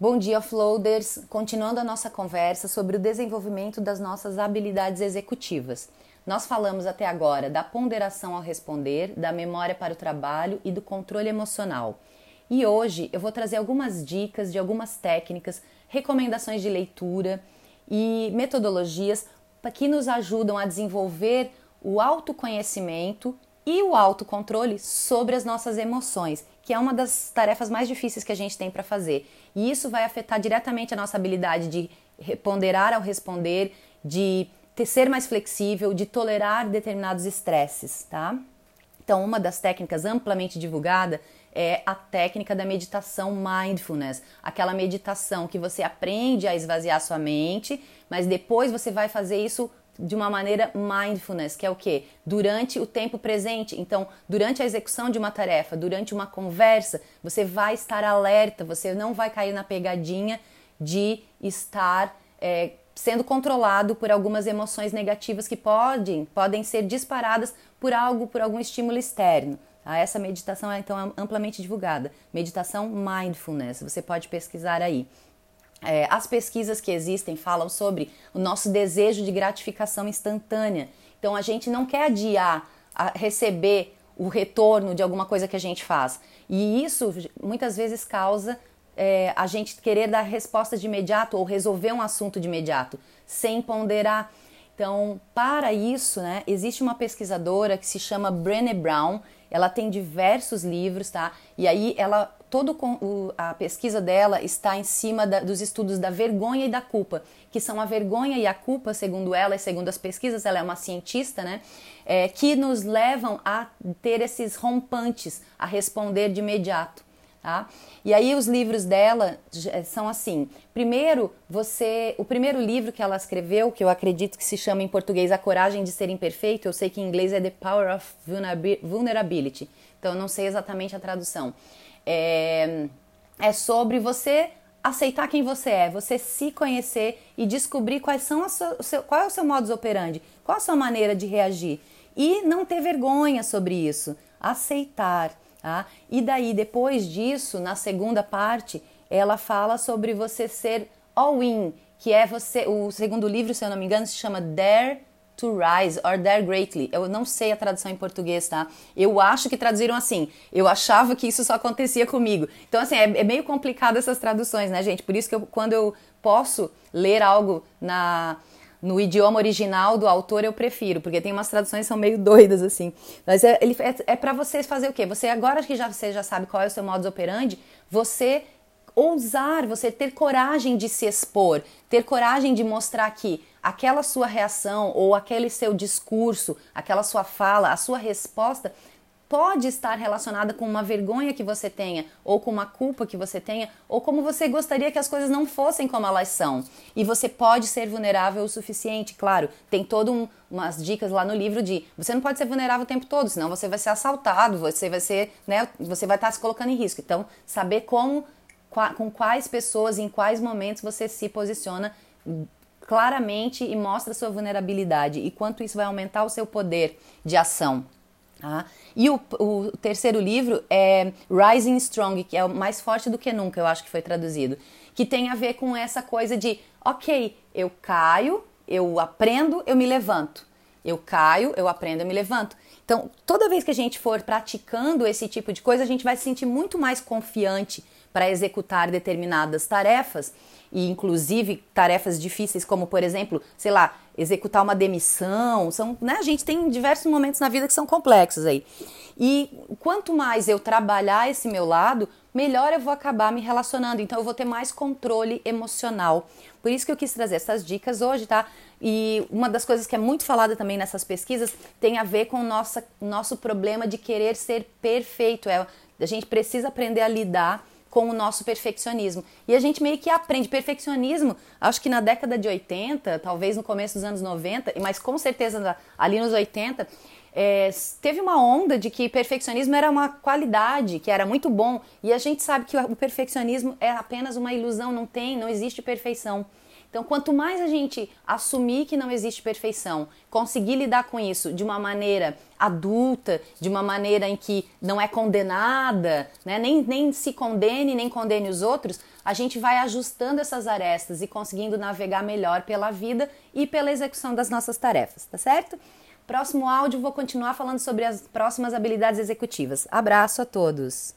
Bom dia, Floaters! Continuando a nossa conversa sobre o desenvolvimento das nossas habilidades executivas. Nós falamos até agora da ponderação ao responder, da memória para o trabalho e do controle emocional. E hoje eu vou trazer algumas dicas de algumas técnicas, recomendações de leitura e metodologias que nos ajudam a desenvolver o autoconhecimento e o autocontrole sobre as nossas emoções, que é uma das tarefas mais difíceis que a gente tem para fazer. E isso vai afetar diretamente a nossa habilidade de ponderar ao responder, de ter, ser mais flexível, de tolerar determinados estresses, tá? Então, uma das técnicas amplamente divulgada é a técnica da meditação mindfulness, aquela meditação que você aprende a esvaziar sua mente, mas depois você vai fazer isso de uma maneira mindfulness, que é o que? Durante o tempo presente. Então, durante a execução de uma tarefa, durante uma conversa, você vai estar alerta, você não vai cair na pegadinha de estar é, sendo controlado por algumas emoções negativas que podem, podem ser disparadas por algo, por algum estímulo externo. Tá? Essa meditação é então amplamente divulgada. Meditação mindfulness, você pode pesquisar aí. É, as pesquisas que existem falam sobre o nosso desejo de gratificação instantânea. Então a gente não quer adiar receber o retorno de alguma coisa que a gente faz. E isso muitas vezes causa é, a gente querer dar resposta de imediato ou resolver um assunto de imediato, sem ponderar. Então, para isso, né, existe uma pesquisadora que se chama Brené Brown, ela tem diversos livros, tá? E aí ela todo o, a pesquisa dela está em cima da, dos estudos da vergonha e da culpa, que são a vergonha e a culpa, segundo ela e segundo as pesquisas, ela é uma cientista, né? É, que nos levam a ter esses rompantes, a responder de imediato. Tá? E aí os livros dela são assim. Primeiro, você, o primeiro livro que ela escreveu, que eu acredito que se chama em português A Coragem de Ser Imperfeito, eu sei que em inglês é The Power of Vulnerability. Então eu não sei exatamente a tradução. É, é sobre você aceitar quem você é, você se conhecer e descobrir quais são sua, seu, qual é o seu modus operandi, qual a sua maneira de reagir e não ter vergonha sobre isso, aceitar. Tá? E daí, depois disso, na segunda parte, ela fala sobre você ser all-in, que é você. O segundo livro, se eu não me engano, se chama Dare to Rise or Dare Greatly. Eu não sei a tradução em português, tá? Eu acho que traduziram assim. Eu achava que isso só acontecia comigo. Então, assim, é, é meio complicado essas traduções, né, gente? Por isso que eu, quando eu posso ler algo na no idioma original do autor eu prefiro, porque tem umas traduções que são meio doidas assim. Mas é, ele, é, é para você fazer o quê? Você agora que já, você já sabe qual é o seu modus operandi, você ousar, você ter coragem de se expor, ter coragem de mostrar que aquela sua reação ou aquele seu discurso, aquela sua fala, a sua resposta pode estar relacionada com uma vergonha que você tenha, ou com uma culpa que você tenha, ou como você gostaria que as coisas não fossem como elas são. E você pode ser vulnerável o suficiente, claro. Tem todas um, umas dicas lá no livro de você não pode ser vulnerável o tempo todo, senão você vai ser assaltado, você vai ser, né, você vai estar se colocando em risco. Então, saber como com quais pessoas em quais momentos você se posiciona claramente e mostra sua vulnerabilidade e quanto isso vai aumentar o seu poder de ação. Tá? E o, o, terceiro livro é Rising Strong, que é o mais forte do que nunca, eu acho que foi traduzido, que tem a ver com essa coisa de, ok, eu caio, eu aprendo, eu me levanto. Eu caio, eu aprendo, eu me levanto. Então, toda vez que a gente for praticando esse tipo de coisa, a gente vai se sentir muito mais confiante para executar determinadas tarefas e inclusive tarefas difíceis como por exemplo, sei lá, executar uma demissão, são, né, a gente tem diversos momentos na vida que são complexos aí. E quanto mais eu trabalhar esse meu lado, melhor eu vou acabar me relacionando, então eu vou ter mais controle emocional. Por isso que eu quis trazer essas dicas hoje, tá? E uma das coisas que é muito falada também nessas pesquisas tem a ver com o nosso, nosso problema de querer ser perfeito. É, a gente precisa aprender a lidar com o nosso perfeccionismo. E a gente meio que aprende perfeccionismo, acho que na década de 80, talvez no começo dos anos 90, mas com certeza ali nos 80, é, teve uma onda de que perfeccionismo era uma qualidade, que era muito bom, e a gente sabe que o perfeccionismo é apenas uma ilusão, não tem, não existe perfeição. Então, quanto mais a gente assumir que não existe perfeição, conseguir lidar com isso de uma maneira adulta, de uma maneira em que não é condenada, né? nem, nem se condene, nem condene os outros, a gente vai ajustando essas arestas e conseguindo navegar melhor pela vida e pela execução das nossas tarefas, tá certo? Próximo áudio vou continuar falando sobre as próximas habilidades executivas. Abraço a todos!